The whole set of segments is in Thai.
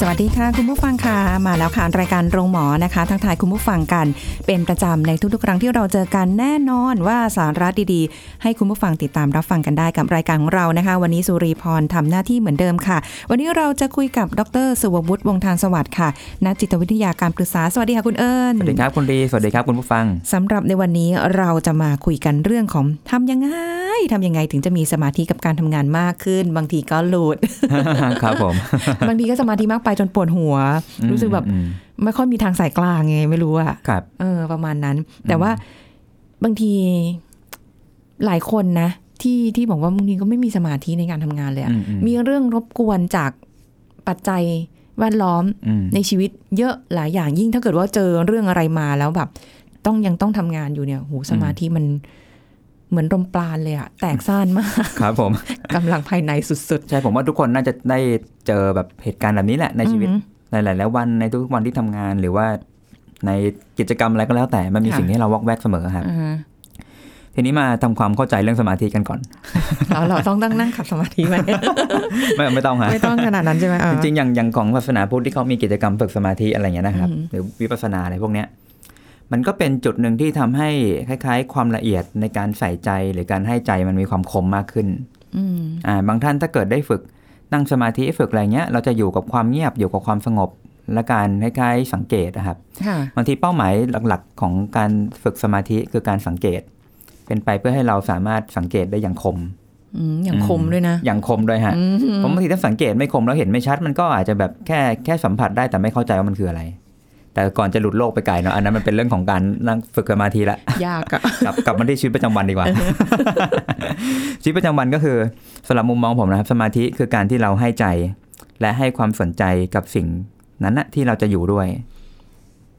สวัสดีค่ะ คุณผู้ฟังค่ะมาแล้วค่ะรายการโรงหมอนะคะทั้งทายคุณผู้ฟังกันเป็นประจำในทุกๆ ครั้งที่เราเจอกันแน่นอนว่าสาระดีๆ ให้คุณผู้ฟังติดตามรับฟังกันได้กับรายการของเรานะคะ วันนี้สุรีพรทำหน้าที่เหมือนเดิมค่ะ วันนี้เราจะคุยกับดรสุวัวุฒิวงศ์ทานสวัสดิ์ค่ะนักจิตวิทยาการปรึกษาสวัสดีค่ะคุณเอิญสวัสดีครับคุณลีสวัสดีครับคุณผู้ฟังสำหรับในวันนี้เราจะมาคุยกันเรื่องของทำยังไงทำยังไงถึงจะมีสมาธิกับการทำงานมากขึ้น บางทีก็หลุดครับผมบางทีก็สมาธิมากไปจนปวดหัว รู้สึกแบบอืมไม่ค่อยมีทางสายกลางไง ไม่รู้อะครับ เออ ประมาณนั้น แต่ว่าบางทีหลายคนนะ ที่ที่บอกว่าบางทีก็ไม่มีสมาธิในการทำงานเลยอะอืมอืมมีเรื่องรบกวนจากปัจจัยแวดล้อมอืมในชีวิตเยอะหลายอย่างยิ่งถ้าเกิดว่าเจอเรื่องอะไรมาแล้วแบบ ต้องยังต้องทำงานอยู่เนี่ยโหสมาธิมัน เหมือนลมปราณเลยอะแตกซ่านมาก ครับผมกำลังภายในสุดใช่ผมว่าทุกคนน่าจะได้เจอแบบเหตุการณ์แบบนี้แหละในๆชีวิตอือหือในหลาย ๆ วันในทุกๆวันที่ทำงานหรือว่าในกิจกรรมอะไรก็แล้วแต่มันมีค่ะสิ่งที่เราวอกแวกเสมอครับอ่าฮะทีนี้มาทำความเข้าใจเรื่องสมาธิกันก่อน เราเราต้องตั้งนั่งขัดสมาธิไหมไม่ไม่ต้องฮะไม่ต้องขนาดนั้นใช่ไหมอ่าจริงๆอย่างอย่างของศาสนาพุทธที่เขามีกิจกรรมฝึกสมาธิอะไรอย่างเงี้ยนะครับอืมหรือวิปัสสนาอะไรพวกเนี้ย มันก็เป็นจุดหนึ่งที่ทำให้คล้าย ๆ ความละเอียดในการใส่ใจหรือการให้ใจมันมีความคมมากขึ้นอืมอ่าบางท่านถ้าเกิดได้ฝึกนั่งสมาธิฝึกอะไรเงี้ย เราจะอยู่กับความเงียบอยู่กับความสงบและการคล้ายๆสังเกตนะครับค่ะบางทีเป้าหมายหลักๆ ของการฝึกสมาธิคือการสังเกต เป็นไปเพื่อให้เราสามารถสังเกตได้อย่างคมอืมอย่างคมด้วยนะ อย่างคมด้วยฮะอืมผมบางทีถ้าสังเกตไม่คมแล้วเห็นไม่ชัด มันก็อาจจะแบบแค่แค่สัมผัสได้แต่ไม่เข้าใจว่ามันคืออะไร แต่ก่อนจะหลุดโลกไปไกลเนาะอันนั้นมันเป็นเรื่องของการนั่งฝึกสมาธิละยากอะกลับกลับมาที่ชีวิตประจำวันดีกว่า ชีวิตประจำวันก็คือสำหรับมุมมองผมนะครับ สมาธิคือการที่เราให้ใจ และให้ความสนใจกับสิ่งนั้นนะที่เราจะอยู่ด้วย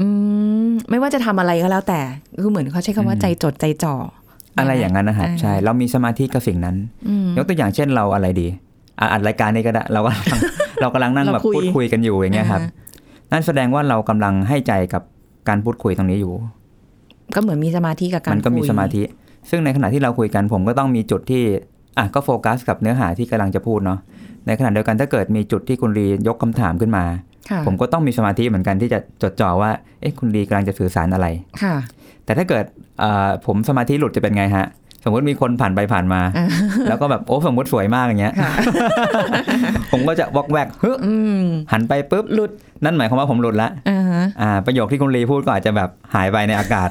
อืมไม่ว่าจะทำอะไรก็แล้วแต่คือเหมือนเขาใช้คำว่าอืมใจจดใจจ่ออะอะไรอย่างนั้นนะครับอ่าใช่ เรามีสมาธิกับสิ่งนั้นอืมยกตัวอย่างเช่นเราอะไรดีอะอัดรายการนี้ก็ได้เรากำลังเรากำลังนั่งเราแบบคุยพูดคุยกันอยู่อย่างเงี้ยครับอ่า นั่นแสดงว่าเรากำลังให้ใจกับการพูดคุยตรงนี้อยู่ ก็เหมือนมีสมาธิกับการมันก็มีคุยสมาธิ ซึ่งในขณะที่เราคุยกันผมก็ต้องมีจุดที่อะก็โฟกัสกับเนื้อหาที่กำลังจะพูดเนาะในขณะเดียวกันถ้าเกิดมีจุดที่คุณรียกคำถามขึ้นมาค่ะผมก็ต้องมีสมาธิเหมือนกันที่จะจดจ่อว่าเอ๊ะคุณรีกำลังจะสื่อสารอะไรค่ะแต่ถ้าเกิดเอ่อผมสมาธิหลุดจะเป็นไงฮะ สมมติมีคนผ่านไปผ่านมาอ่าแล้วก็แบบโอ้สมมติสวยมากอย่างเงี้ยค่ะผมก็จะวอกแวกฮึอืมหันไปปุ๊บหลุด นั่นหมายความว่าผมหลุดละอ่าฮะอ่าประโยคที่คุณรีพูดก็อาจจะแบบหายไปในอากาศ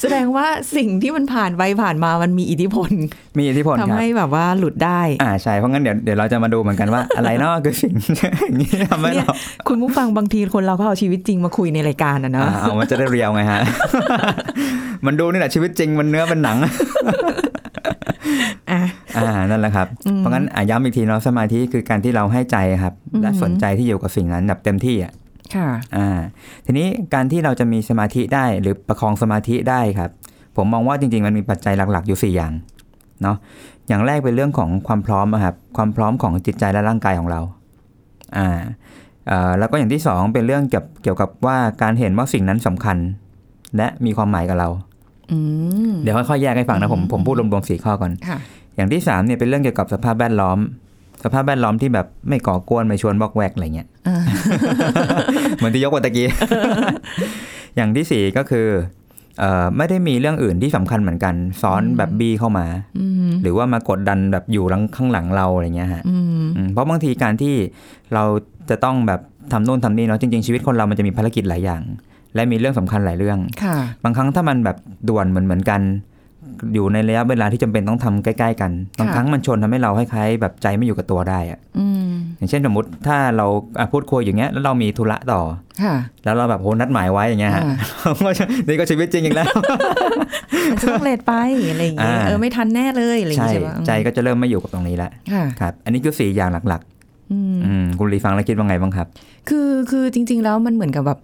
แสดงว่าสิ่งที่มันผ่านไปผ่านมามันมีอิทธิพล มีอิทธิพลคทำรับให้แบบว่าหลุดได้ อ่าใช่เพราะงั้นเดี๋ยวเดี๋ยวเราจะมาดูเหมือนกันว่าอะไรเนาะคือสิ่งอย่างนี้ทำให้เนี่ยเราคุณผู้ฟังบางทีคนเราก็เอาชีวิตจริงมาคุยในรายการอะเนาะอ่าเอามันจะได้เรียวไงฮะ มันดูนี่แหละชีวิตจริงมันเนื้อเป็นหนังอะอ่านั่นแหละครับอืมเพราะงั้นอะย้ำอีกทีเนาะสมาธิคือการที่เราให้ใจครับ และอือหือสนใจที่อยู่กับสิ่งนั้นแบบเต็มที่อะ ค่ะอ่าทีนี้การที่เราจะมีสมาธิได้หรือประคองสมาธิได้ครับ ผมมองว่าจริง ๆ มันมีปัจจัยหลัก ๆ อยู่ 4 อย่างเนาะอย่างแรกเป็นเรื่องของความพร้อมอะครับความพร้อมของจิตใจและร่างกายของเราอ่าเอ่อแล้วก็อย่างที่สองเป็นเรื่องเกี่ยวเกี่ยวกับว่าการเห็นว่าสิ่งนั้นสำคัญ และมีความหมายกับเราอืมเดี๋ยวค่อยๆแยกให้ฟังนะผมอืมผมพูดรวมๆสี่ข้อก่อนค่ะอย่างที่สามเนี่ยเป็นเรื่องเกี่ยวกับสภาพแวดล้อม สภาพแวดล้อมที่แบบไม่ก่อกวน ไม่ชวนบอกแวกอะไรเงี้ยอ่าเหมือนที่ยกวันตะกี้ อย่างที่สี่ก็คือเอ่อไม่ได้มีเรื่องอื่นที่สำคัญเหมือนกันซ้อนแบบบี้เข้ามาอืมหรือว่ามากดดันแบบอยู่หลังข้างหลังเราอะไรเงี้ยฮะอืมอืมเพราะบางทีการที่เราจะต้องแบบทำโน่นทำนี่เนาะจริงๆชีวิตคนเรามันจะมีภารกิจหลายอย่าง และมีเรื่องสำคัญหลายเรื่องค่ะบางครั้งถ้ามันแบบด่วนเหมือนเหมือนกัน อยู่ในระยะเวลาที่จำเป็นต้องทำใกล้ ๆ กันบางค่ะครั้งมันชนทำให้เราคล้ายๆแบบใจไม่อยู่กับตัวได้อะอืมออย่างเช่นสมมติถ้าเราอะพูดคุยอย่างเงี้ยแล้วเรามีธุระต่อค่ะแล้วเราแบบโหนัดหมายไว้อย่างเงี้ยฮะอ่าก็จะนี่ก็ชีวิตจริงอีกแล้วมันจะต้องเลทไปอะไรอย่างเงี้ยอ่าเออไม่ทันแน่เลยอะไรอย่างใช่เงี้ยใช่ปะใจก็จะเริ่มไม่อยู่กับตรงนี้แล้วค่ะครับ อันนี้คือสี่อย่างหลักอืมๆอืมคุณรีฟังแล้วคิดว่าไงบ้างครับ คือคือจริง ๆ แล้วมันเหมือนกับแบบ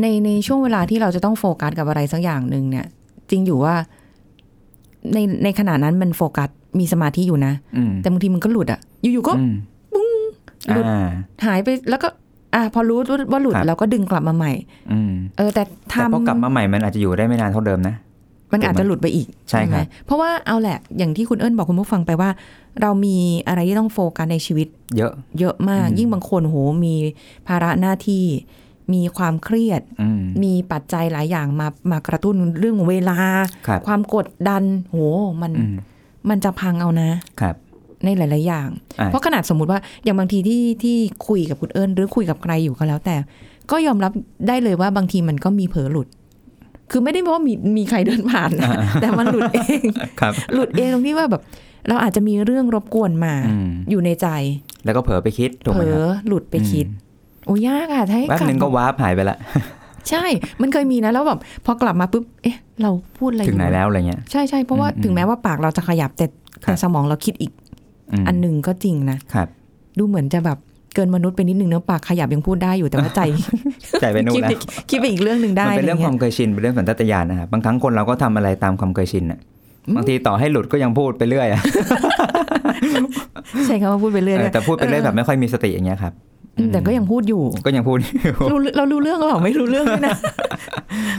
ในในช่วงเวลาที่เราจะต้องโฟกัสกับอะไรสักอย่างหนึ่งเนี่ย จริงอยู่ว่า ในในขณะนั้นมันโฟกัสมีสมาธิอยู่นะอืมแต่บางทีมันก็หลุดอะอยู่ๆก็อืมหลุดอ่าหายไปแล้วก็ อะพอรู้ว่าหลุดครับเราก็ดึงกลับมาใหม่อืมเออ แต่แต่พอกลับทำมาใหม่มันอาจจะอยู่ได้ไม่นานเท่าเดิมนะมันอาจจะหลุดไปอีกใช่ครับไหมเพราะว่าเอาแหละอย่างที่คุณเอิญบอกคุณผู้ฟังไปว่า เรามีอะไรที่ต้องโฟกัสในชีวิต เยอะ เยอะมากอืมยิ่งบางคนโหมีภาระหน้าที่ มีความเครียดอืมมีปัจจัยหลายอย่างมามากระตุ้นเรื่องเวลาครับความกดดัน โห มันอืมมันจะพังเอานะครับในหลาย ๆ อย่างอ่าเพราะขนาดสมมุติว่าอย่างบางทีที่ที่คุยกับคุณเอิญหรือคุยกับใครอยู่ก็แล้วแต่ ก็ยอมรับได้เลยว่าบางทีมันก็มีเผลอหลุด คือไม่ได้เพราะว่ามีมีใครเดินผ่านนะแต่มันหลุดเองครับหลุดเองตรงที่ว่าแบบ เราอาจจะมีเรื่องรบกวนมาอืมอยู่ในใจ แล้วก็เผลอไปคิดถูกเผไหมลครัอบหลุดไปคิดอืม โอ้ยากอะถ้าให้แป๊บกลับหนึ่งก็วาร์ปหายไปละใช่ มันเคยมีนะแล้วแบบพอกลับมาปุ๊บ เอ๊ะ เราพูดอะไรถึงไหนอยู่แล้วอะไรเงี้ย ใช่ใช่เพราะว่าอืมถึงแม้ว่าปากเราจะขยับแต่ครับแต่สมองเราคิดอีกมอันหนึ่งก็จริงนะครับ ดูเหมือนจะแบบเกินมนุษย์ไปนิดนึงเนอะปากขยับยังพูดได้อยู่แต่ว่าใจใจไปนู่นคิดแล้วไปคิดไปอีกเรื่องหนึ่งได้มันเป็นเรื่องความะไเคยชินเป็นเรื่องสัญชาตญาณนะครับบางครั้งคนเราก็ทำอะไรตามความเคยชินอะบางทีต่อให้หลุดก็ยังพูดไปเรื่อยอะงี้ยใช่คำว่าพูดไปเรื่อยเออด้วยแต่พูดไปเรื่อยแบบไม่ค่อยมีสติอย่างเงี้ยครับอืม แต่ก็ยังพูดอยู่ ก็ยังพูดอยู่รู้เรารู้เรื่องหรือเปล่าไม่รู้เรื่องด้วยนะ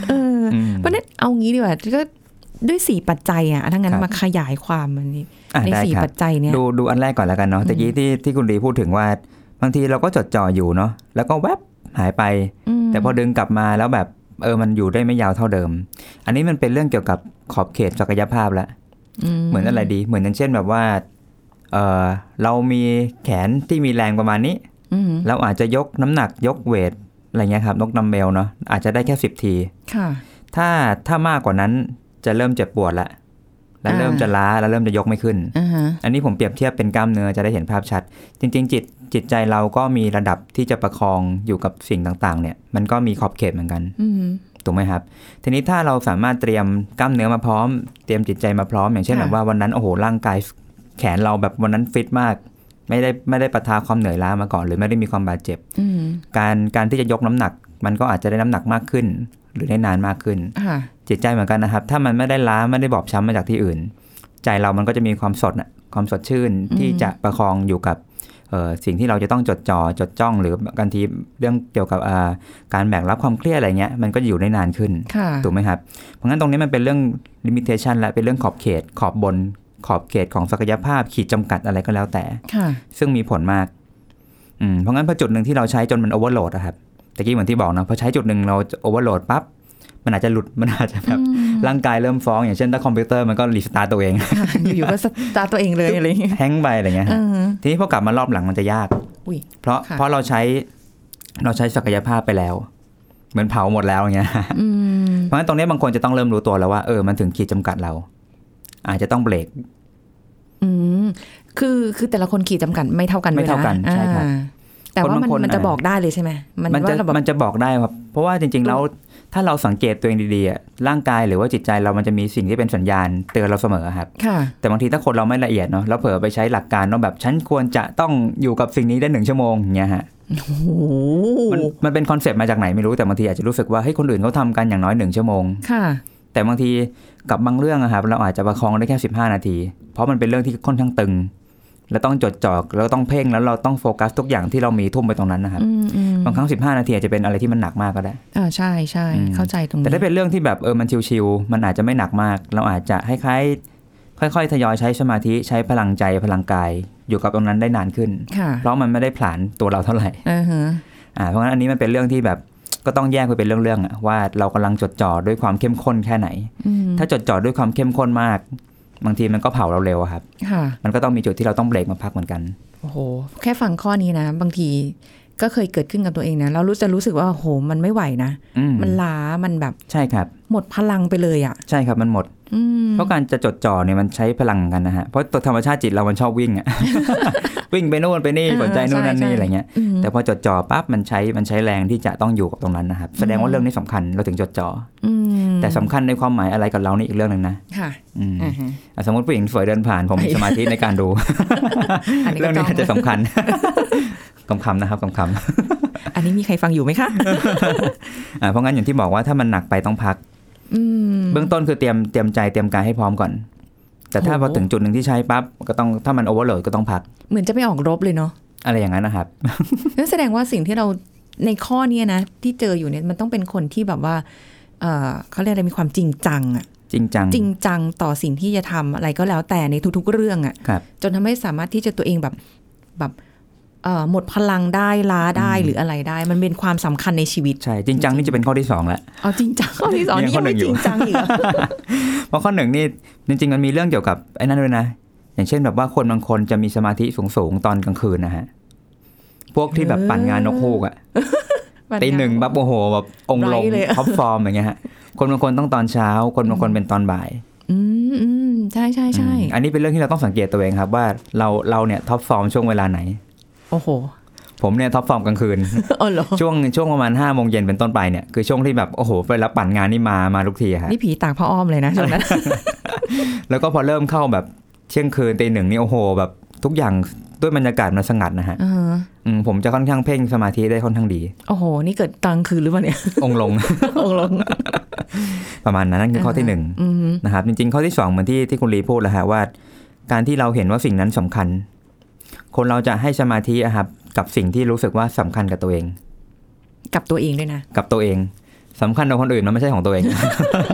เอออืมเพราะฉะนั้นเอางี้ดีกว่าก็ด้วยสี่ปัจจัยอะทั้างนั้นครับมาขยายความมันนี่อะในได้สี่ครับปัจจัยเนี้ยดูดูอันแรกก่อนแล้วกันเนาะตะกี้ที่ที่คุณดีพูดถึงว่า บางทีเราก็จดจ่ออยู่เนาะแล้วก็แวบหายไปมแต่พอดึงกลับมาแล้วแบบเออมันอยู่ได้ไม่ยาวเท่าเดิม อันนี้มันเป็นเรื่องเกี่ยวกับขอบเขตศักยภาพแล้วเหมือนอะไรดี เหมือนอย่างเช่นแบบว่าเออเรามีแขนที่มีแรงประมาณนี้อืม เราอาจจะยกน้ำหนักยกเวทอะไรเงี้ยครับนกนัมเบลเนาะอาจจะได้แค่สิบทีค่ะถ้าถ้ามากกว่านั้นจะเริ่มเจ็บปวดละแล้วอ่าเริ่มจะล้าแล้วเริ่มจะยกไม่ขึ้นอ่าฮะอันนี้ผมเปรียบเทียบเป็นกล้ามเนื้อจะได้เห็นภาพชัด จริง ๆ จิตจิตใจเราก็มีระดับที่จะประคองอยู่กับสิ่งต่างๆ เนี่ย มันก็มีขอบเขตเหมือนกันอืมถูกไหมครับ ทีนี้ถ้าเราสามารถเตรียมกล้ามเนื้อมาพร้อม เตรียมจิตใจมาพร้อม อย่างเช่นค่ะแบบว่าวันนั้นโอ้โหร่างกายแขนเราแบบวันนั้นฟิตมาก ไม่ได้ไม่ได้ประทาความเหนื่อยล้ามาก่อน หรือไม่ได้มีความบาดเจ็บอืมการการที่จะยกน้ำหนัก มันก็อาจจะได้น้ำหนักมากขึ้น หรือได้นานมากขึ้นค่ะจิตใจเหมือนกันนะครับ ถ้ามันไม่ได้ล้าไม่ได้บอบช้ำมาจากที่อื่น ใจเรามันก็จะมีความสดน่ะความสดชื่นอืมที่จะประคองอยู่กับเอ่อสิ่งที่เราจะต้องจดจ่อจดจ้อง หรือบางทีเรื่องเกี่ยวกับอ่าการแบกรับความเครียดอะไรเงี้ยมันก็จะอยู่ได้นานขึ้นค่ะถูกไหมครับ เพราะงั้นตรงนี้มันเป็นเรื่อง limitation และเป็นเรื่องขอบเขตขอบบน ขอบเขตของศักยภาพขีดจำกัดอะไรก็แล้วแต่ค่ะซึ่งมีผลมากอืมเพราะงั้นพอจุดหนึ่งที่เราใช้จนมัน overload อะครับตะกี้เหมือนที่บอกนะพอใช้จุดหนึ่งเรา overload ปั๊บมันอาจจะหลุดมันอาจจะแบบร่างกายเริ่มฟ้อง อย่างเช่นถ้าคอมพิวเตอร์มันก็ restart ตัวเองค่ะอยู่ๆก็สตาร์ทตัวเองเลยอะไรอย่างเงี้ย hang ไปอะไรเงี้ยเอฮะอทีนี้พอกลับมารอบหลังมันจะยากอุ้ยเพราะค่ะเพราะเราใช้เราใช้ศักยภาพไปแล้ว เหมือนเผาหมดแล้วอย่างเงี้ยอืมเพราะฉะนั้นตรงนี้บางคนจะต้องเริ่มรู้ตัวแล้วว่าเออมันถึงขีดจำกัดเรา อาจจะต้องเบรก อืมคือคือแต่ละคนขีดจำกัดไม่เท่ากันด้วยไม่เท่ากันใช่ครับอ่าแต่ว่ามันคนบางคนมันจะอะบอกได้เลยใช่ไหมมันมันจะว่าเราแบบมันจะบอกได้ครับ เพราะว่าจริง ๆ แล้วถ้าเราสังเกตตัวเองดีๆอะร่างกายหรือว่าจิตใจเรามันจะมีสิ่งที่เป็นสัญญาณเตือนเราเสมอครับค่ะแต่บางทีถ้าคนเราไม่ละเอียดเนาะแล้วเผลอไปใช้หลักการว่าแบบฉันควรจะต้องอยู่กับสิ่งนี้ได้หนึ่งชั่วโมงอย่างเงี้ยฮะโอ้โหมันมันเป็นคอนเซปต์มาจากไหนไม่รู้แต่บางทีอาจจะรู้สึกว่าเฮ้ยคนอื่นเขาทำกันอย่างน้อยหนึ่งชั่วโมงค่ะ แต่บางที กับบางเรื่องอะครับเราอาจจะประคองได้แค่ 15 นาที เพราะมันเป็นเรื่องที่ค่อนข้างตึงแล้วต้องจดจ่อแล้วต้องเพ่งแล้วเราต้องโฟกัสทุกอย่างที่เรามีทุ่มไปตรงนั้นนะครับอืมอืมบางครั้ง 15 นาทีอาจจะเป็นอะไรที่มันหนักมากก็ได้อ่าใช่ใช่อืมเข้าใจตรงแต่นี้ถ้าเป็นเรื่องที่แบบเออมันชิวๆมันอาจจะไม่หนักมาก เราอาจจะคล้ายๆค่อยๆ ทยอยใช้สมาธิใช้พลังใจพลังกาย อยู่กับตรงนั้นได้นานขึ้นค่ะเพราะมันไม่ได้ผลานตัวเราเท่าไหร่อ่าฮะอ่าเพราะงั้นอันนี้มันเป็นเรื่องที่แบบ ก็ต้องแยกไปเป็นเรื่องๆอะว่าเรากำลังจดจ่อด้วยความเข้มข้นแค่ไหนอืมถ้าจดจ่อด้วยความเข้มข้นมาก บางทีมันก็เผาเราเร็วอะครับค่ะมันก็ต้องมีจุดที่เราต้องเบรกมาพักเหมือนกันโอ้โหแค่ฟังข้อนี้นะ บางทีก็เคยเกิดขึ้นกับตัวเองนะเรารู้จะรู้สึกว่าโอ้โหมันไม่ไหวนะอืมมันล้ามันแบบใช่ครับ หมดพลังไปเลยอะ ใช่ครับมันหมดอืม เพราะการจะจดจ่อเนี่ยมันใช้พลังกันนะฮะ เพราะตัวธรรมชาติจิตเรามันชอบวิ่งอะวิ่งไปโน่นไปนี่เออสนใจนู่นนั่นใช่นี่ใช่อะไรเงี้ยอืมแต่พอจดจ่อปั๊บมันใช้มันใช้แรงที่จะต้องอยู่กับตรงนั้นนะครับ แสดงว่าเรื่องนี้สำคัญเราถึงจดจ่ออืมอแต่สำคัญในความหมายอะไรกับเรานี่อีกเรื่องหนึ่งนะค่ะอืมอ่าฮะอะสมมติผู้หญิงสวยเดินผ่านผมมีสมาธิในการดูอันนี้เรื่องก็นี้ต้องอาจจะสำคัญคำคำๆนะครับคำคำอันนี้มีใครฟังอยู่ไหมคะๆอะเพราะงั้นอย่างที่บอกว่าถ้ามันหนักไปต้องพักอืม เบื้องต้นคือเตรียมเตรียมใจเตรียมกายให้พร้อมก่อน แต่ถ้าโหพอถึงจุดหนึ่งที่ใช้ปั๊บก็ต้องถ้ามันโอเวอร์โหลดก็ต้องพัก เหมือนจะไปออกรบเลยเนาะอะไรอย่างนั้นนะครับนั่นแสดงว่าสิ่งที่เราในข้อเนี้ยนะ ที่เจออยู่เนี่ยมันต้องเป็นคนที่แบบว่าเออเขาเรียกอะไรมีความจริงจังอะจริงจังจริงจังต่อสิ่งที่จะทำอะไรก็แล้วแต่ในทุกๆเรื่องอะครับจนทำให้สามารถที่จะตัวเองแบบแบบเอ่อ หมดพลังได้ล้าได้หรืออะไรได้ มันเป็นความสำคัญในชีวิต ใช่ จริงจังนี่จะเป็นข้อที่สองแล้วเอาจริงจังข้อที่สองยังนี่ข้อหนึ่ไม่งอยู่ยังไม่จริงจังอีกเหรอเพราะข้อหนึ่งนี่จริง ๆ มันมีเรื่องเกี่ยวกับไอ้นั่นด้วยนะ อย่างเช่นแบบว่าคนบางคนจะมีสมาธิสูงๆตอนกลางคืนนะฮะพวกที่แบบปั่นงานนกฮูกอะตีหนึ่งบับโอ้โหแบบองค์ลงไร้เลย top form อย่างเงี้ยฮะคนบางคนต้องตอนเช้า คนบางคนเป็นตอนบ่าย อืมอืมใช่ใช่ใช่อืมอันนี้เป็นเรื่องที่เราต้องสังเกตตัวเองครับ ว่าเราเราเนี่ย top form ช่วงเวลาไหน โอ้โห ผมเนี่ยท็อปฟอร์มกลางคืนอ๋อเหรอช่วงช่วงประมาณห้าโมงเย็นเป็นต้นไปเนี่ยคือช่วงที่แบบโอ้โหไปรับปั่นงานนี่มามาทุกทีอะฮะนี่ผีตากผ้าอ้อมเลยนะช่วงนั้น แล้วก็พอเริ่มเข้าแบบเที่ยงคืนตีหนึ่งนี่โอ้โห แบบทุกอย่างด้วยบรรยากาศมันสงัดนะฮะอ่าฮะอืมผมจะค่อนข้างเพ่งสมาธิได้ค่อนข้างดี โอ้โห นี่เกิดกลางคืนหรือเปล่าเนี่ย องค์ลง องค์ลง ประมาณนั้นนั่นคือข้อที่หนึ่งอืมนะครับ จริงๆ ข้อที่สองเหมือนที่ที่คุณลีพูดแล้วฮะว่า การที่เราเห็นว่าสิ่งนั้นสำคัญ คนเราจะให้สมาธิอะครับกับสิ่งที่รู้สึกว่าสำคัญกับตัวเอง กับตัวเองด้วยนะ กับตัวเองสำคัญกับคนอื่นมันไม่ใช่ของตัวเอง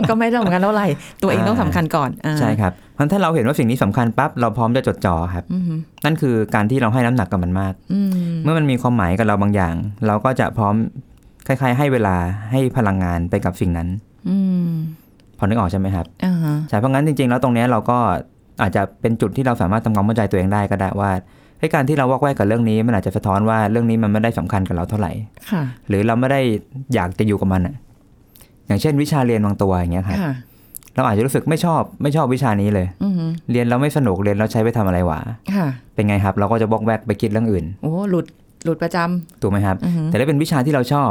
ก็ไม่ต้องสำคัญเท่าไหร่ตัวเองต้องสำคัญก่อนอ่าใช่ครับเพราะฉะนั้นถ้าเราเห็นว่าสิ่งนี้สำคัญปั๊บเราพร้อมจะจดจ่อครับอืมนั่นคือการที่เราให้น้ำหนักกับมันมากอืมเมื่อมันมีความหมายกับเราบางอย่าง เราก็จะพร้อมคล้ายๆ ให้เวลาให้พลังงานไปกับสิ่งนั้น อืมพอนึกออกใช่ไหมครับอ่าฮะใช่เพราะงั้นจริงๆ แล้วตรงเนี้ยเราก็อาจจะเป็นจุดที่เราสามารถทำความเข้าใจตัวเองได้ก็ได้ว่า ให้การที่เราวอกแวกกับเรื่องนี้ มันอาจจะสะท้อนว่าเรื่องนี้มันไม่ได้สำคัญกับเราเท่าไหร่ค่ะหรือเราไม่ได้อยากจะอยู่กับมันอะอย่างเช่น วิชาเรียนบางตัวอย่างเงี้ยครับค่ะเราอาจจะรู้สึกไม่ชอบไม่ชอบวิชานี้เลยอืมเรียนแล้วไม่สนุกเรียนแล้วใช้ไปทำอะไรวะค่ะเป็นไงครับ เราก็จะบอกแวกไปคิดเรื่องอื่น โอ้หลุดหลุดประจำถูกไหมครับอือฮึแต่ถ้าเป็นวิชาที่เราชอบ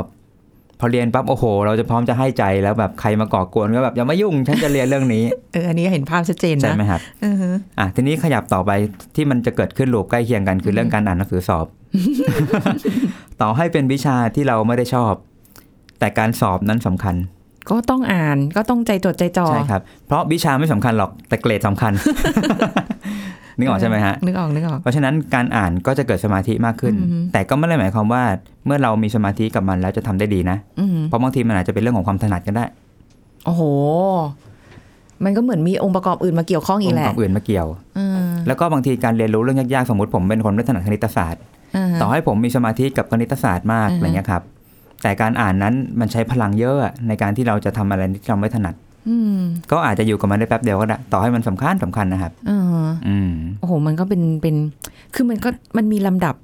พอเรียนปั๊บโอ้โห เราจะพร้อมจะให้ใจแล้วแบบใครมาก่อกวนก็แบบอย่ามายุ่งฉันจะเรียนเรื่องนี้เอออันนี้เห็นภาพชัดเจนใช่นะไหมครับอือฮึอะทีนี้ขยับต่อไปที่มันจะเกิดขึ้นรูปใกล้เคียงกันคือเรื่องการอ่านหนังสือสอบ ต่อให้เป็นวิชาที่เราไม่ได้ชอบ แต่การสอบนั้นสำคัญ ก็ต้องอ่านก็ต้องใจจดใจจ่อใช่ครับ เพราะวิชาไม่สำคัญหรอกแต่เกรดสำคัญ นึกออกใช่ไหมฮะนึกออกนึกออกเพราะฉะนั้นการอ่านก็จะเกิดสมาธิมากขึ้นอือฮึแต่ก็ไม่ได้หมายความว่าเมื่อเรามีสมาธิกับมันแล้วจะทำได้ดีนะอืมเพราะบางทีมันอาจจะเป็นเรื่องของความถนัดก็ได้ โอ้โห มันก็เหมือนมีองค์ประกอบอื่นมาเกี่ยวข้องอีอกงแหค์ละประกอบอื่นมาเกี่ยวอืมแล้วก็บางทีการเรียนรู้เรื่องยากๆสมมติผมเป็นคนไม่ถนัดคณิตศาสตร์าฮะต่อให้ผมมีสมาธิกับคณิตศาสตร์มากอือฮึอะไรเงี้ยครับ แต่การอ่านนั้นมันใช้พลังเยอะอะในการที่เราจะทำอะไรที่เราไม่ถนัดอืม ก็อาจจะอยู่กับมันได้แป๊บเดียวก็ได้ต่อให้มันสำคัญสำคัญนะครับอ่าฮะอืมโอ้โห มันก็เป็นเป็นคือมันก็มันมีลำดับ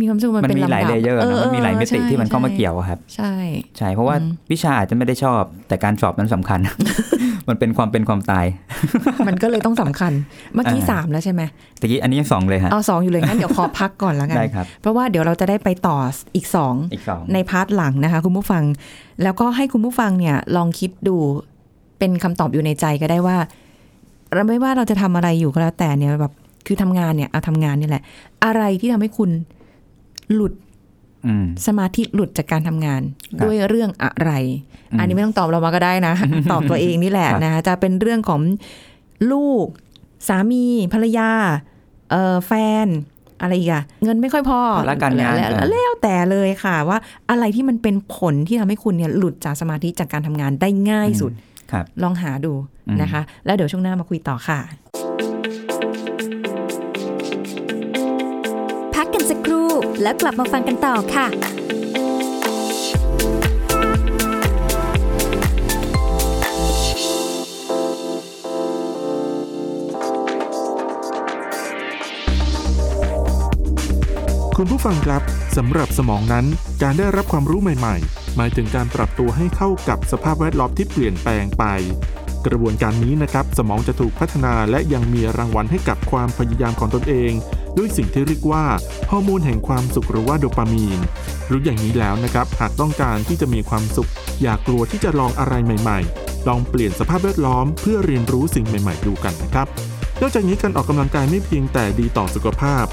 มีความรู้สึกว่ามันนเป็นมีลำดับหลาย layer นะมันมีหลายมิติที่มันเข้ามาเกี่ยวอะครับ ใช่ ใช่เพราะว่าอืมวิชาอาจจะไม่ได้ชอบ แต่การสอบนั้นสำคัญ มันเป็นความเป็นความตาย มันก็เลยต้องสำคัญ เมื่อกี้อ่าสามแล้วใช่ไหมตะกี้อันนี้ยังสองเลยฮะเอาสองอยู่เลยงั้นเดี๋ยวขอพักก่อนแล้วกันได้ครับเพราะว่าเดี๋ยวเราจะได้ไปต่ออีกสองอีกสองใน part หลังนะคะ คุณผู้ฟัง แล้วก็ให้คุณผู้ฟังเนี่ยลองคิดดู เป็นคำตอบอยู่ในใจก็ได้ว่าเราไม่ว่าเราจะทำอะไรอยู่ก็แล้วแต่เนี่ยแบบคือทำงานเนี่ยเอาทำงานนี่แหละ อะไรที่ทำให้คุณหลุดอืมสมาธิหลุดจากการทำงานครับด้วยเรื่องอะไรอืมอันนี้ไม่ต้องตอบเรามาก็ได้นะ ตอบตัวเองนี่แหละครับนะคะจะเป็นเรื่องของลูก สามีภรรยาเอ่อแฟน อะไรอีกอะเงินไม่ค่อยพอและการงานแล้วเออแล้วแต่เลยค่ะ ว่าอะไรที่มันเป็นผลที่ทำให้คุณเนี่ยหลุดจากสมาธิจากการทำงานได้ง่ายสุดครับ ลองหาดูอืมนะคะ แล้วเดี๋ยวช่วงหน้ามาคุยต่อค่ะ พักกันสักครู่แล้วกลับมาฟังกันต่อค่ะคุณผู้ฟังครับสำหรับสมองนั้นการได้รับความรู้ใหม่ ๆ หมายถึงการปรับตัวให้เข้ากับสภาพแวดล้อมที่เปลี่ยนแปลงไป กระบวนการนี้นะครับ สมองจะถูกพัฒนาและยังมีรางวัลให้กับความพยายามของตนเอง ด้วยสิ่งที่เรียกว่าฮอร์โมนแห่งความสุขหรือว่าโดปามีน รู้อย่างนี้แล้วนะครับ หากต้องการที่จะมีความสุข อย่ากลัวที่จะลองอะไรใหม่ ๆ ลองเปลี่ยนสภาพแวดล้อมเพื่อเรียนรู้สิ่งใหม่ ๆ ดูกันนะครับนอกจากนี้การออกกำลังกายไม่เพียงแต่ดีต่อสุขภาพ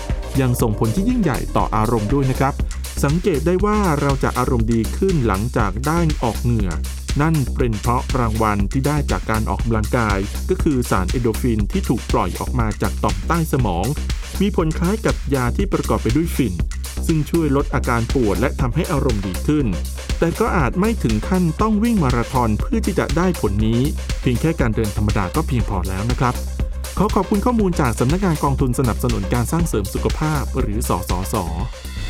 ยังส่งผลที่ยิ่งใหญ่ต่ออารมณ์ด้วยนะครับ สังเกตได้ว่าเราจะอารมณ์ดีขึ้นหลังจากได้ออกเหงื่อ นั่นเป็นเพราะรางวัลที่ได้จากการออกกำลังกาย ก็คือสารเอโดฟินที่ถูกปล่อยออกมาจากต่อมใต้สมอง มีผลคล้ายกับยาที่ประกอบไปด้วยฝิ่นซึ่งช่วยลดอาการปวดและทำให้อารมณ์ดีขึ้น แต่ก็อาจไม่ถึงขั้นต้องวิ่งมาราธอนเพื่อที่จะได้ผลนี้ เพียงแค่การเดินธรรมดาก็เพียงพอแล้วนะครับขอขอบคุณข้อมูลจากสำนักงานกองทุนสนับสนุนการสร้างเสริมสุขภาพหรือสสส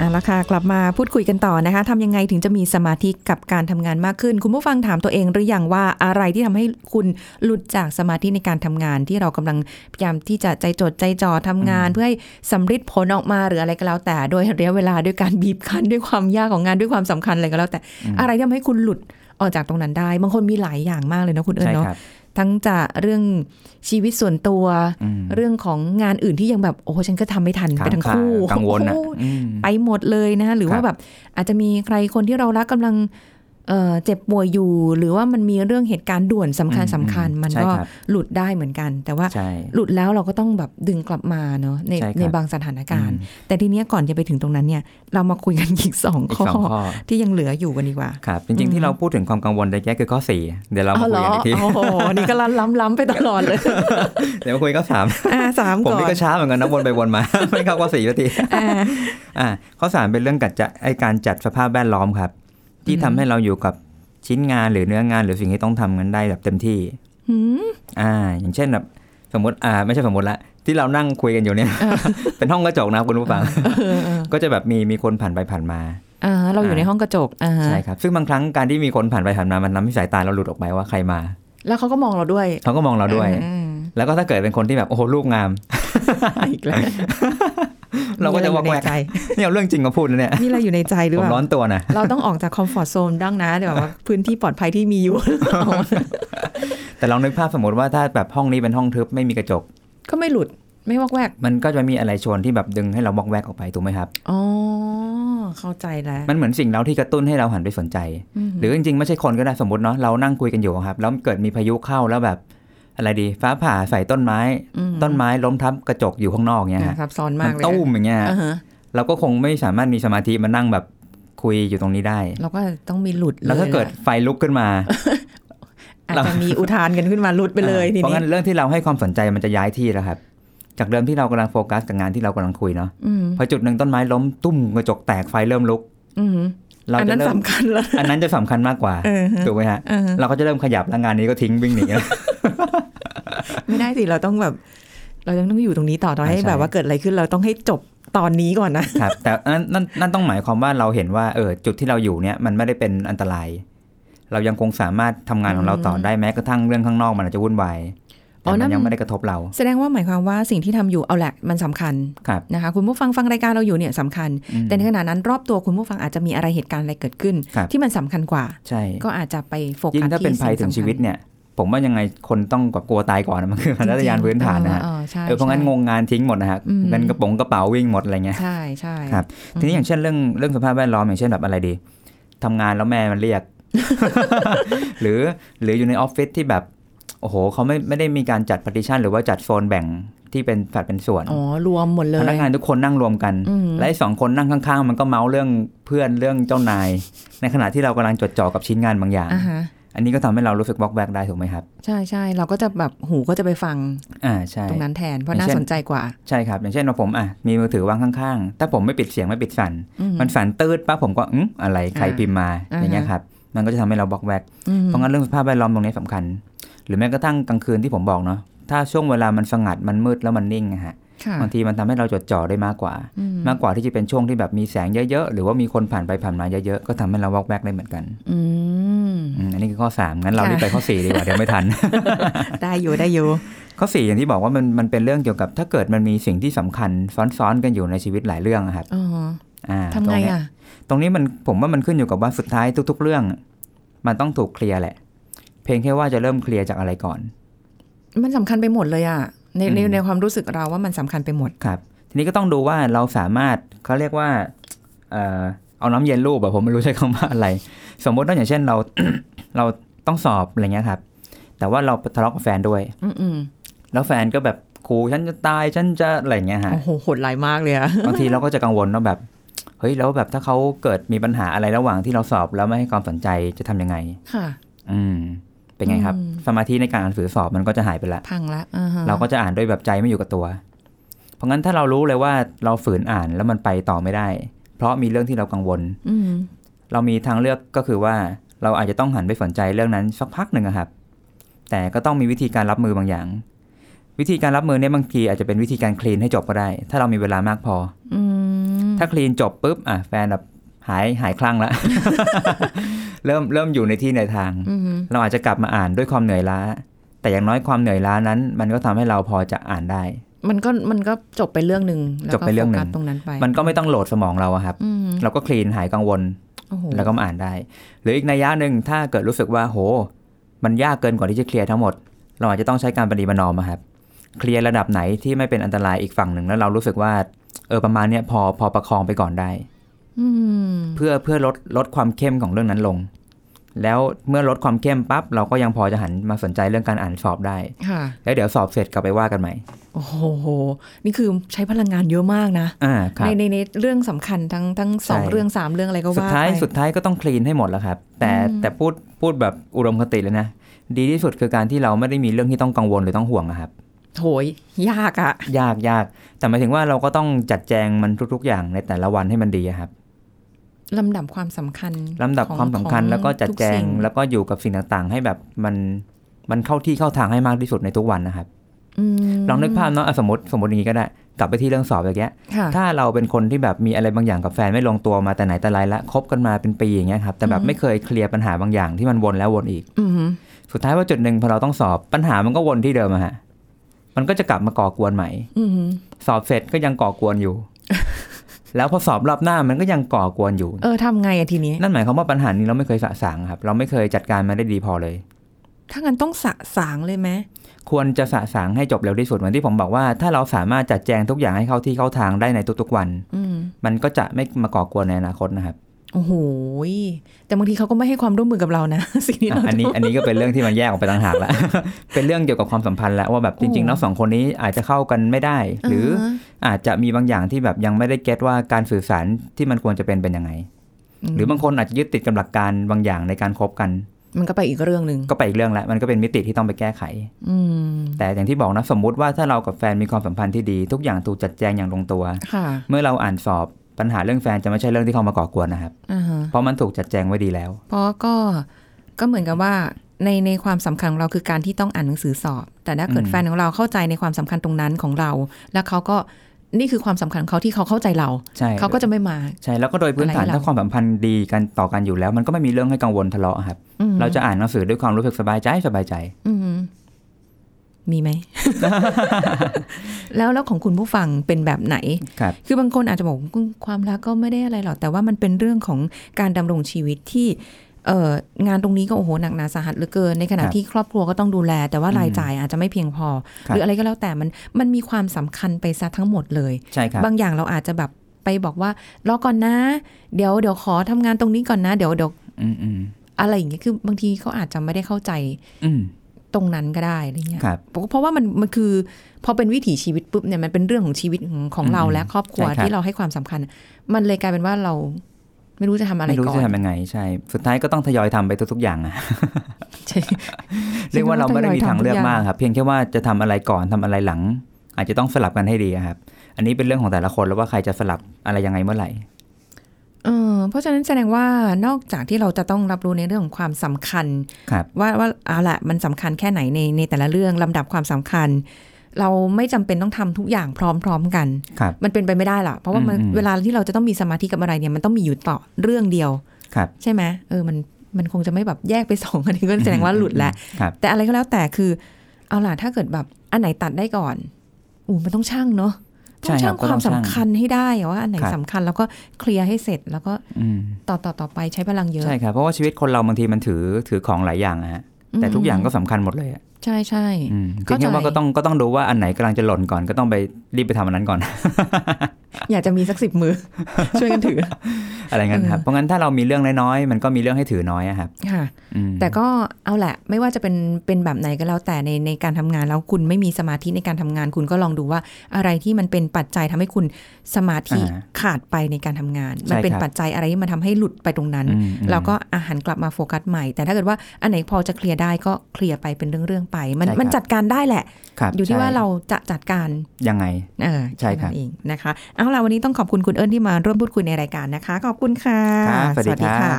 อาละค่ะกลับมาพูดคุยกันต่อนะคะทำยังไงถึงจะมีสมาธิกับการทำงานมากขึ้น คุณผู้ฟังถามตัวเองหรือยังว่าอะไรที่ทำให้คุณหลุดจากสมาธิในการทำงาน ที่เรากำลังพยายามที่จะใจจดใจจ่อทำงาน เพื่อให้สำฤทธิ์ผลออกมาหรืออะไรก็แล้วแต่โดยระยะเวลาด้วยการบีบคั้นด้วยความยากของงานด้วยความสำคัญอะไรก็แล้วแต่ อะไรที่ทำให้คุณหลุดออกจากตรงนั้นได้ บางคนมีหลายอย่างมากเลยนะคุณเอิญใช่เนาะครับ ทั้งจะเรื่องชีวิตส่วนตัวอืมเรื่องของงานอื่นที่ยังแบบโอ้ฉันก็ทำไม่ทันไปทั้งคู่กังวลอะโอ้โหอืมไปหมดเลยนะคะหรือครัว่าบแบบอาจจะมีใครคนที่เรารักกำลัง เอ่อเจ็บป่วยอยู่ หรือว่ามันมีเรื่องเหตุการณ์ด่วนสำคัญอืมสำคัญอืมมันใช่ก็ครับหลุดได้เหมือนกัน แต่ว่าใช่หลุดแล้วเราก็ต้องแบบดึงกลับมาเนาะในใช่ครับในบางสถานการณ์อืมแต่ทีเนี้ยก่อนจะไปถึงตรงนั้นเนี่ยเรามาคุยกันอีกสองอีกข้อสองข้อที่ยังเหลืออยู่กันดีกว่าครับจริงๆที่เราพูดถึงความกังวลในแก้คือข้อสี่เดี๋ยวเรามาอ๋อเหรคุยอกันอีกทีโอ้โหนี่ก็ล้ำล้ำล้ำไปตลอดเลย เดี๋ยวมาคุยข้อสามอ่าสามผมก่อนนี่ก็ช้าเหมือนกันนะวนไปวนมา ไม่เข้าข้อสี่สักทีอ่าอ่าข้อสามเป็นเรื่องกัดจะไอการจัดสภาพแวดล้อมครับ ที่อืมทำให้เราอยู่กับชิ้นงานหรือเนื้องานหรือสิ่งที่ต้องทำกันได้แบบเต็มที่หืมอ่า อย่างเช่นแบบสมมติอ่า ไม่ใช่สมมติละที่เรานั่งคุยกันอยู่เนี่ย เป็นห้องกระจกนะคุณผู้ฟัง ก็จะแบบมีมีคนผ่านไปผ่านมาอ่าเราอยู่ในห้องกระจกอ่าใช่ครับ ซึ่งบางครั้งการที่มีคนผ่านไปผ่านมามันทำให้สายตาเราหลุดออกไปว่าใครมา แล้วเขาก็มองเราด้วยเขาก็มองเราด้วยอืมแล้วก็ถ้าเกิดเป็นคนที่แบบโอ้โหรูปงามอีกแล้ว เราก็จะมีวออกไรแวอยู่กในใจเนี่ยเอาเรื่องจริงมาพูดนะเนี่ยมีอะไรอยู่ในใจหรือผเปมล่าร้อนตัวนะเราต้องออกจากคอมฟอร์ z โซนดังนะเดี๋ยวแบบว่าพื้นที่ปลอดภัยที่มีอยู่ แต่ลองนึกภาพสมมติว่าถ้าแบบห้องนี้เป็นห้องทึบไม่มีกระจก ก็ไม่หลุดไม่วอกแวก มันก็จะมีอะไรชวนที่แบบดึงให้เราบอกแวกออกไปถูกไหมครับ อ๋อ เข้าใจแล้ว มันเหมือนสิ่งเราที่กระตุ้นให้เราหันไปสนใจมหรือจริงๆไม่ใช่คนก็ได้สมมติเนาะเรานั่งคุยกันอยู่ครับ แล้วเกิดมีพายุเข้าแล้วแบบ อะไรดีฟ้าผ่าใส่ต้นไม้มต้นไม้ล้มทับกระจกอยู่ข้างนอกเงี้ยอะฮะซับซ้อนมัมากเลยตุ้มอย่างเงี้ยอ่าฮะเราก็คงไม่สามารถมีสมาธิมานั่งแบบคุยอยู่ตรงนี้ได้ เราก็ต้องมีหลุดแล้วถ้าลยเกิดแหละไฟลุกขึ้นมาอาจจะมีอุทานกันขึ้นมาหลุดไปเลยทีเพราะนี้งั้นเรื่องที่เราให้ความสนใจมันจะย้ายที่แล้วครับ จากเดิมที่เรากำลังโฟกัสกับงานที่เรากำลังคุยเนาะอืมพอจุดหนึ่งต้นไม้ล้มตุ้มกระจกแตกไฟเริ่มลุกอืมเราอันจะนั้นเริ่มสำคัญแล้วอันนั้นจะสำคัญมากกว่าเออฮะถูกไหมฮะเออฮะเราก็จะเริ่มขยับแล้วงานนี้ก็ทิ้งวิ่งหนีแล้ว ไม่ได้สิเราต้องแบบ เราต้องอยู่ตรงนี้ต่อตอนให้ใช่แบบว่าเกิดอะไรขึ้นเราต้องให้จบตอนนี้ก่อนนะครับแต่นั่นนั่นนั่นต้องหมายความว่าเราเห็นว่าเออจุดที่เราอยู่เนี่ยมันไม่ได้เป็นอันตราย เรายังคงสามารถทำงานของเราต่อได้แม้กระทั่งเรื่องข้างนอกมันอาจจะวุ่นวายอ๋แต่อนั่มันนยังไม่ได้กระทบเรา แสดงว่าหมายความว่าสิ่งที่ทำอยู่เอาแหละมันสำคัญครับนะคะคุณผู้ฟังฟังรายการเราอยู่เนี่ยสำคัญอืมแต่ในขณะนั้นรอบตัวคุณผู้ฟังอาจจะมีอะไรเหตุการณ์อะไรเกิดขึ้นครับที่มันสำคัญกว่าใช่ก็อาจจะไปโฟกัสยิ่งถ้าเป็นที่ภัยถึสิ่งสำคัญชีวิตเนี่ย ผมว่ายังไงคนต้องแบบกลัวตายก่อนนะมันคือสัญชาตญาณพื้นฐานนะฮะเออใช่เออเพราะงั้นใช่งงงานทิ้งหมดนะฮะอืมเงินกระป๋องกระเป๋าวิ่งหมดอะไรเงี้ยใช่ใช่ครับทีนี้อย่างเช่นเรื่องเรื่องสภาพแวดล้อมอย่างเช่นแบบอะไรดีทำงานแล้วแม่มันเรียก หรือหรืออยู่ในออฟฟิศที่แบบโอ้โหเขาไม่ไม่ได้มีการจัด partition หรือว่าจัดโซนแบ่งที่เป็นสัดเป็นส่วน อ๋อ รวมหมดเลย พนักงานทุกคนนั่งรวมกันอืมและไอ้สองคนนั่งข้าง ๆ มันก็เมาส์เรื่องเพื่อนเรื่องเจ้านาย ในขณะที่เรากำลังจดจ่อกับชิ้นงานบางอย่าง อ่าฮะอันนี้ก็ทำให้เรารู้สึกวอกแวกได้ถูกไหมครับ ใช่ใช่เราก็จะแบบหูก็จะไปฟังอ่าใช่ตรงนั้นแทนเพราะอย่างน่าเช่นสนใจกว่า ใช่ครับ อย่างเช่นว่าผมอะมีมือถือวางข้างๆ ถ้าผมไม่ปิดเสียงไม่ปิดสั่นอืมันสั่นตืดปั๊บผมก็อืมอะไรใครอ่าพิมพ์มาอ่าฮะอย่างเงี้ยครับมันก็จะทำให้เราบล็อกแวกอืมเพราะงั้นเรื่องสภาพแวดล้อมตรงนี้สำคัญ หรือแม้กระทั่งกลางคืนที่ผมบอกเนาะ ถ้าช่วงเวลามันสงัด มันมืดแล้วมันนิ่งอะฮะค่ะ บางทีมันทำให้เราจดจ่อได้มากกว่าอืมมากกว่าที่จะเป็นช่วงที่แบบมีแสงเยอะๆ หรือว่ามีคนผ่านไปผ่านมาเยอะๆ ก็ทำให้เราวอกแวกได้เหมือนกันอืมอืมอันนี้คือข้อ 3 งั้นเราค่ะรีบไปข้อ 4 ดีกว่า เดี๋ยวไม่ทัน ได้อยู่ได้อยู่ ข้อ 4 อย่างที่บอกว่ามันมันเป็นเรื่องเกี่ยวกับ ถ้าเกิดมันมีสิ่งที่สำคัญซ้อนๆกันอยู่ในชีวิตหลายเรื่องอะครับอ๋ออ่าทำตรไงเนี้ยอะ ตรงนี้มันผมว่ามันขึ้นอยู่กับว่าสุดท้ายทุก ๆ เรื่อง มันต้องถูกเคลียร์แหละ เพียงแค่ว่าจะเริ่มเคลียร์จากอะไรก่อน มันสำคัญไปหมดเลยอะ ในในอืมในความรู้สึกเราว่ามันสำคัญไปหมดครับ ทีนี้ก็ต้องดูว่าเราสามารถเขาเรียกว่าเอ่อเอาน้ำเย็นรูปแบบผมไม่รู้ใช้คำว่าอะไร สมมติว่าอย่างเช่นเราเราต้องสอบอะไรเงี้ยครับ แต่ว่าเราทะเลาะกับแฟนด้วย อืมอืมแล้วแฟนก็แบบขู่ฉันจะตายฉันจะอะไรเงี้ยฮะโอ้โหโหดร้ายมากเลยอะบางทีเราก็จะกังวลว่าแบบเฮ้ยแล้วแบบถ้าเขาเกิดมีปัญหาอะไรระหว่างที่เราสอบแล้วไม่ให้ความสนใจจะทำยังไง ค่ะ อืม เป็นไงครับอืมสมาธิในการอ่านหนังสือสอบมันก็จะหายไปละพังละอ่าฮะเราก็จะอ่านด้วยแบบใจไม่อยู่กับตัว เพราะงั้นถ้าเรารู้เลยว่าเราฝืนอ่านแล้วมันไปต่อไม่ได้ เพราะมีเรื่องที่เรากังวลอืมเรามีทางเลือกก็คือว่าเราอาจจะต้องหันไปสนใจเรื่องนั้นสักพักหนึ่งอะครับ แต่ก็ต้องมีวิธีการรับมือบางอย่าง วิธีการรับมือเนี่ยบางทีอาจจะเป็นวิธีการคลีนให้จบก็ได้ ถ้าเรามีเวลามากพออืมถ้าคลีนจบปุ๊บอะแฟนแบบ หายหายคลั่งละเริ่มเริ่มอยู่ในที่ในทางอืมเราอาจจะกลับมาอ่านด้วยความเหนื่อยล้า แต่อย่างน้อยความเหนื่อยล้านั้น มันก็ทำให้เราพอจะอ่านได้ มันก็มันก็จบไปเรื่องหนึ่งแล้วจบไปเรื่องหนึ่งโฟกัสตรงนั้นไป มันก็ไม่ต้องโหลดสมองเราอะครับอืมเราก็คลีนหายกังวลโอ้โหแล้วก็มาอ่านได้ หรืออีกนัยยะหนึ่งถ้าเกิดรู้สึกว่าโห มันยากเกินกว่าที่จะเคลียร์ทั้งหมด เราอาจจะต้องใช้การปฏิบัตินอมอะครับ เคลียร์ระดับไหนที่ไม่เป็นอันตรายอีกฝั่งหนึ่งแล้วเรารู้สึกว่าเออประมาณเนี้ยพอพอประคองไปก่อนได้อืม เพื่อเพื่อลดลดความเข้มของเรื่องนั้นลง แล้วเมื่อลดความเข้มปั๊บเราก็ยังพอจะหันมาสนใจเรื่องการอ่านสอบได้ค่ะแล้วเดี๋ยวสอบเสร็จกลับไปว่ากันใหม่โอ้โห นี่คือใช้พลังงานเยอะมากนะอ่าครับในในในเรื่องสำคัญทั้งทั้งสองใช่เรื่องสามเรื่องอะไรก็สุดว่าท้ายไปสุดท้ายก็ต้องคลีนให้หมดแล้วครับ แต่อืมแต่พูดพูดแบบอุดมคติเลยนะ ดีที่สุดคือการที่เราไม่ได้มีเรื่องที่ต้องกังวลหรือต้องห่วงอะครับโถยยากอะยากยากแต่หมายถึงว่าเราก็ต้องจัดแจงมันทุก ๆ อย่างในแต่ละวันให้มันดีอะครับ ลำดับความสำคัญลำดับของความสำคัญของแล้วก็จัดแจงทุกสิ่งแล้วก็อยู่กับสิ่งต่างๆ ให้แบบมันมันเข้าที่เข้าทางให้มากที่สุดในทุกวันนะครับอืมลองนึกภาพเนาะอะสมมติสมมติอย่างนี้ก็ได้ กลับไปที่เรื่องสอบอย่างเงี้ยค่ะถ้าเราเป็นคนที่แบบมีอะไรบางอย่างกับแฟนไม่ลงตัวมาแต่ไหนแต่ไรละคบกันมาเป็นปีอย่างเงี้ยครับแต่แบบอืมไม่เคยเคลียร์ปัญหาบางอย่างที่มันวนแล้ววนอีกอืมสุดท้ายว่าจุดหนึ่งพอเราต้องสอบปัญหามันก็วนที่เดิมอะฮะมันก็จะกลับมาก่อกวนใหม่อืมสอบเสร็จก็ยังก่อกวนอยู่ แล้วพอสอบรอบหน้ามันก็ยังก่อกวนอยู่ เออทำไงอะทีนี้ นั่นหมายความว่าปัญหานี้เราไม่เคยสะสางครับ เราไม่เคยจัดการมันได้ดีพอเลย ถ้างั้นต้องสะสางเลยไหมควรจะสะสางให้จบเร็วที่สุดเหมือนที่ผมบอกว่า ถ้าเราสามารถจัดแจงทุกอย่างให้เข้าที่เข้าทางได้ในทุกๆวันอืมมันก็จะไม่มาก่อกวนในอนาคตนะครับ โอ้โหยแต่บางทีเขาก็ไม่ให้ความร่วมมือกับเรานะสิ่งที่อะเราอันนี้อันนี้ก็เป็นเรื่องที่มันแยกออกไปต่างหากละเป็นเรื่องเกี่ยวกับความสัมพันธ์แล้วว่าแบบจริงๆแล้วสองคนนี้อาจจะเข้ากันไม่ได้ หรือฮะอาจจะมีบางอย่างที่แบบยังไม่ได้เก็ตว่าการสื่อสารที่มันควรจะเป็นเป็นยังไง หรือบางคนอาจจะยึดติดกับหลักการบางอย่างในการคบกัน มันก็ไปอีกเรื่องหนึ่งก็ไปอีกเรื่องละมันก็เป็นมิติที่ต้องไปแก้ไข อืมแต่อย่างที่บอกนะสมมุติว่าถ้าเรากับแฟนมีความสัมพันธ์ที่ดี ทุกอย่างถูกจัดแจงอย่างลงตัวค่ะเมื่อเราอ่านสอบ ปัญหาเรื่องแฟนจะไม่ใช่เรื่องที่เข้ามาก่อกวนนะครับอ่าฮะเพราะมันถูกจัดแจงไว้ดีแล้ว เพราะก็ก็เหมือนกับว่าในในความสำคัญของเราคือการที่ต้องอ่านหนังสือสอบ แต่ถ้าเกิดอืมแฟนของเราเข้าใจในความสำคัญตรงนั้นของเรา แล้วเขาก็นี่คือความสำคัญของเขาที่เขาเข้าใจเราใช่เขาก็จะไม่มา ใช่แล้วก็โดยพื้นฐานอะไรให้เราถ้าความสัมพันธ์ดีกันต่อกันอยู่แล้ว มันก็ไม่มีเรื่องให้กังวลทะเลาะครับอืมเราจะอ่านหนังสือด้วยความรู้สึกสบายใจสบายใจอื มมีไหม แล้วแล้วของคุณผู้ฟังเป็นแบบไหนครับคือบางคนอาจจะบอกว่าความรักก็ไม่ได้อะไรหรอก แต่ว่ามันเป็นเรื่องของการดำรงชีวิตที่เอ่องานตรงนี้ก็โอ้โหหนักหนาสาหัสเหลือเกิน ในขณะครับที่ครอบครัวก็ต้องดูแล แต่ว่าอืมรายจ่ายอาจจะไม่เพียงพอครัหบรืออะไรก็แล้วแต่มันมันมีความสำคัญไปซะทั้งหมดเลยใช่ครับบางอย่างเราอาจจะแบบไปบอกว่ารอก่อนนะ เดี๋ยวเดี๋ยวขอทำงานตรงนี้ก่อนนะ เดี๋ยวเดี๋ยวอืมอืมอะไรอย่างเงี้ยคือบางทีเขาอาจจะไม่ได้เข้าใจอืม ตรงนั้นก็ได้อะไรเงี้ยครับเพราะเพราะว่ามันมันคือพอเป็นวิถีชีวิตปุ๊บเนี่ยมันเป็นเรื่องของชีวิตของของเราอืมและครอบครัวใช่ครับที่เราให้ความสำคัญ มันเลยกลายเป็นว่าเราไม่รู้จะทำอะไรไม่รู้ก่อนจะทำยังไงใช่ สุดท้ายก็ต้องทยอยทำไปทุกๆอย่างอะใช่เรียกว่าเราไม่ได้มีทางเลือกมากทำทุกอย่างครับ เพียงแค่ว่าจะทำอะไรก่อนทำอะไรหลัง อาจจะต้องสลับกันให้ดีอะครับ อันนี้เป็นเรื่องของแต่ละคนแล้วว่าใครจะสลับอะไรยังไงเมื่อไหร่ เออเพราะฉะนั้นแสดงว่านอกจากที่เราจะต้องรับรู้ในเรื่องของความสำคัญครับว่าว่าเอาละมันสำคัญแค่ไหนในในแต่ละเรื่องลำดับความสำคัญ เราไม่จำเป็นต้องทำทุกอย่างพร้อม ๆกันครับมันเป็นไปไม่ได้หรอกเพราะว่ามันอืมอืมเวลาที่เราจะต้องมีสมาธิกับอะไรเนี่ยมันต้องมีอยู่ต่อเรื่องเดียวครับใช่ไหมเออมันมันคงจะไม่แบบแยกไปสองอันนี้ก็แสดงว่าหลุดแล้วครับแต่อะไรก็แล้วแต่คือ เอาล่ะถ้าเกิดแบบอันไหนตัดได้ก่อนอู้มันต้องช่างเนาะ ต้องใช่ครัช่าบงก็คต้วาอมงสำช่างคัญให้ได้อะว่าอันไหนครับสำคัญแล้วก็เคลียร์ให้เสร็จแล้วก็อืมต่อต่อต่อไปใช้พลังเยอะใช่ครับเพราะว่าชีวิตคนเราบางทีมันถือถือของหลายอย่างนะฮะแต่ทุกอย่างก็สำคัญหมดเลยอะใช่ใช่อืมเข้าใจเพียงแค่ว่าก็ต้องก็ต้องดูว่าอันไหนกำลังจะหล่นก่อนก็ต้องไปรีบไปทำอันนั้นก่อน อยากจะมีสักสิบมือ ช่วยกันถือ อะไรเงี้ยครับเออเพราะงั้นถ้าเรามีเรื่องน้อยๆมันก็มีเรื่องให้ถือน้อยอะครับค่ะอืมแต่ก็เอาแหละ ไม่ว่าจะเป็นเป็นแบบไหนก็แล้วแต่ในในการทำงานแล้วคุณไม่มีสมาธิในการทำงาน คุณก็ลองดูว่าอะไรที่มันเป็นปัจจัยทำให้คุณสมาธิอ่าขาดไปในการทำงานใช่มันเป็นครับปัจจัยอะไรที่มันทำให้หลุดไปตรงนั้นอืมอืมแล้วก็อาหารกลับมาโฟกัสใหม่ แต่ถ้าเกิดว่าอันไหนพอจะเคลียร์ได้ก็เคลียร์ไปเป็นเรื่องๆไป มันใช่ครับมันจัดการได้แหละครับ อยู่ที่ใช่ว่าเราจะจัดการยังไงเออใช่ครับแนั้นเองนะคะ เอาล่ะวันนี้ต้องขอบคุณคุณเอิญที่มาร่วมพูดคุยในรายการนะคะ ขอบคุณค่ะครับสวัสดีครับค่ะ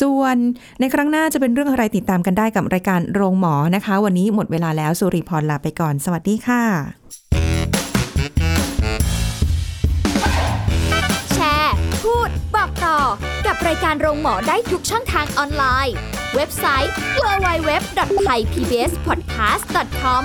ส่วนในครั้งหน้าจะเป็นเรื่องอะไรติดตามกันได้กับรายการโรงหมอนะคะ วันนี้หมดเวลาแล้วสุริพรลาไปก่อน สวัสดีค่ะ แชร์ พูด บอกต่อ กับรายการโรงหมอได้ทุกช่องทางออนไลน์ เว็บไซต์ www.thaipbspodcast.com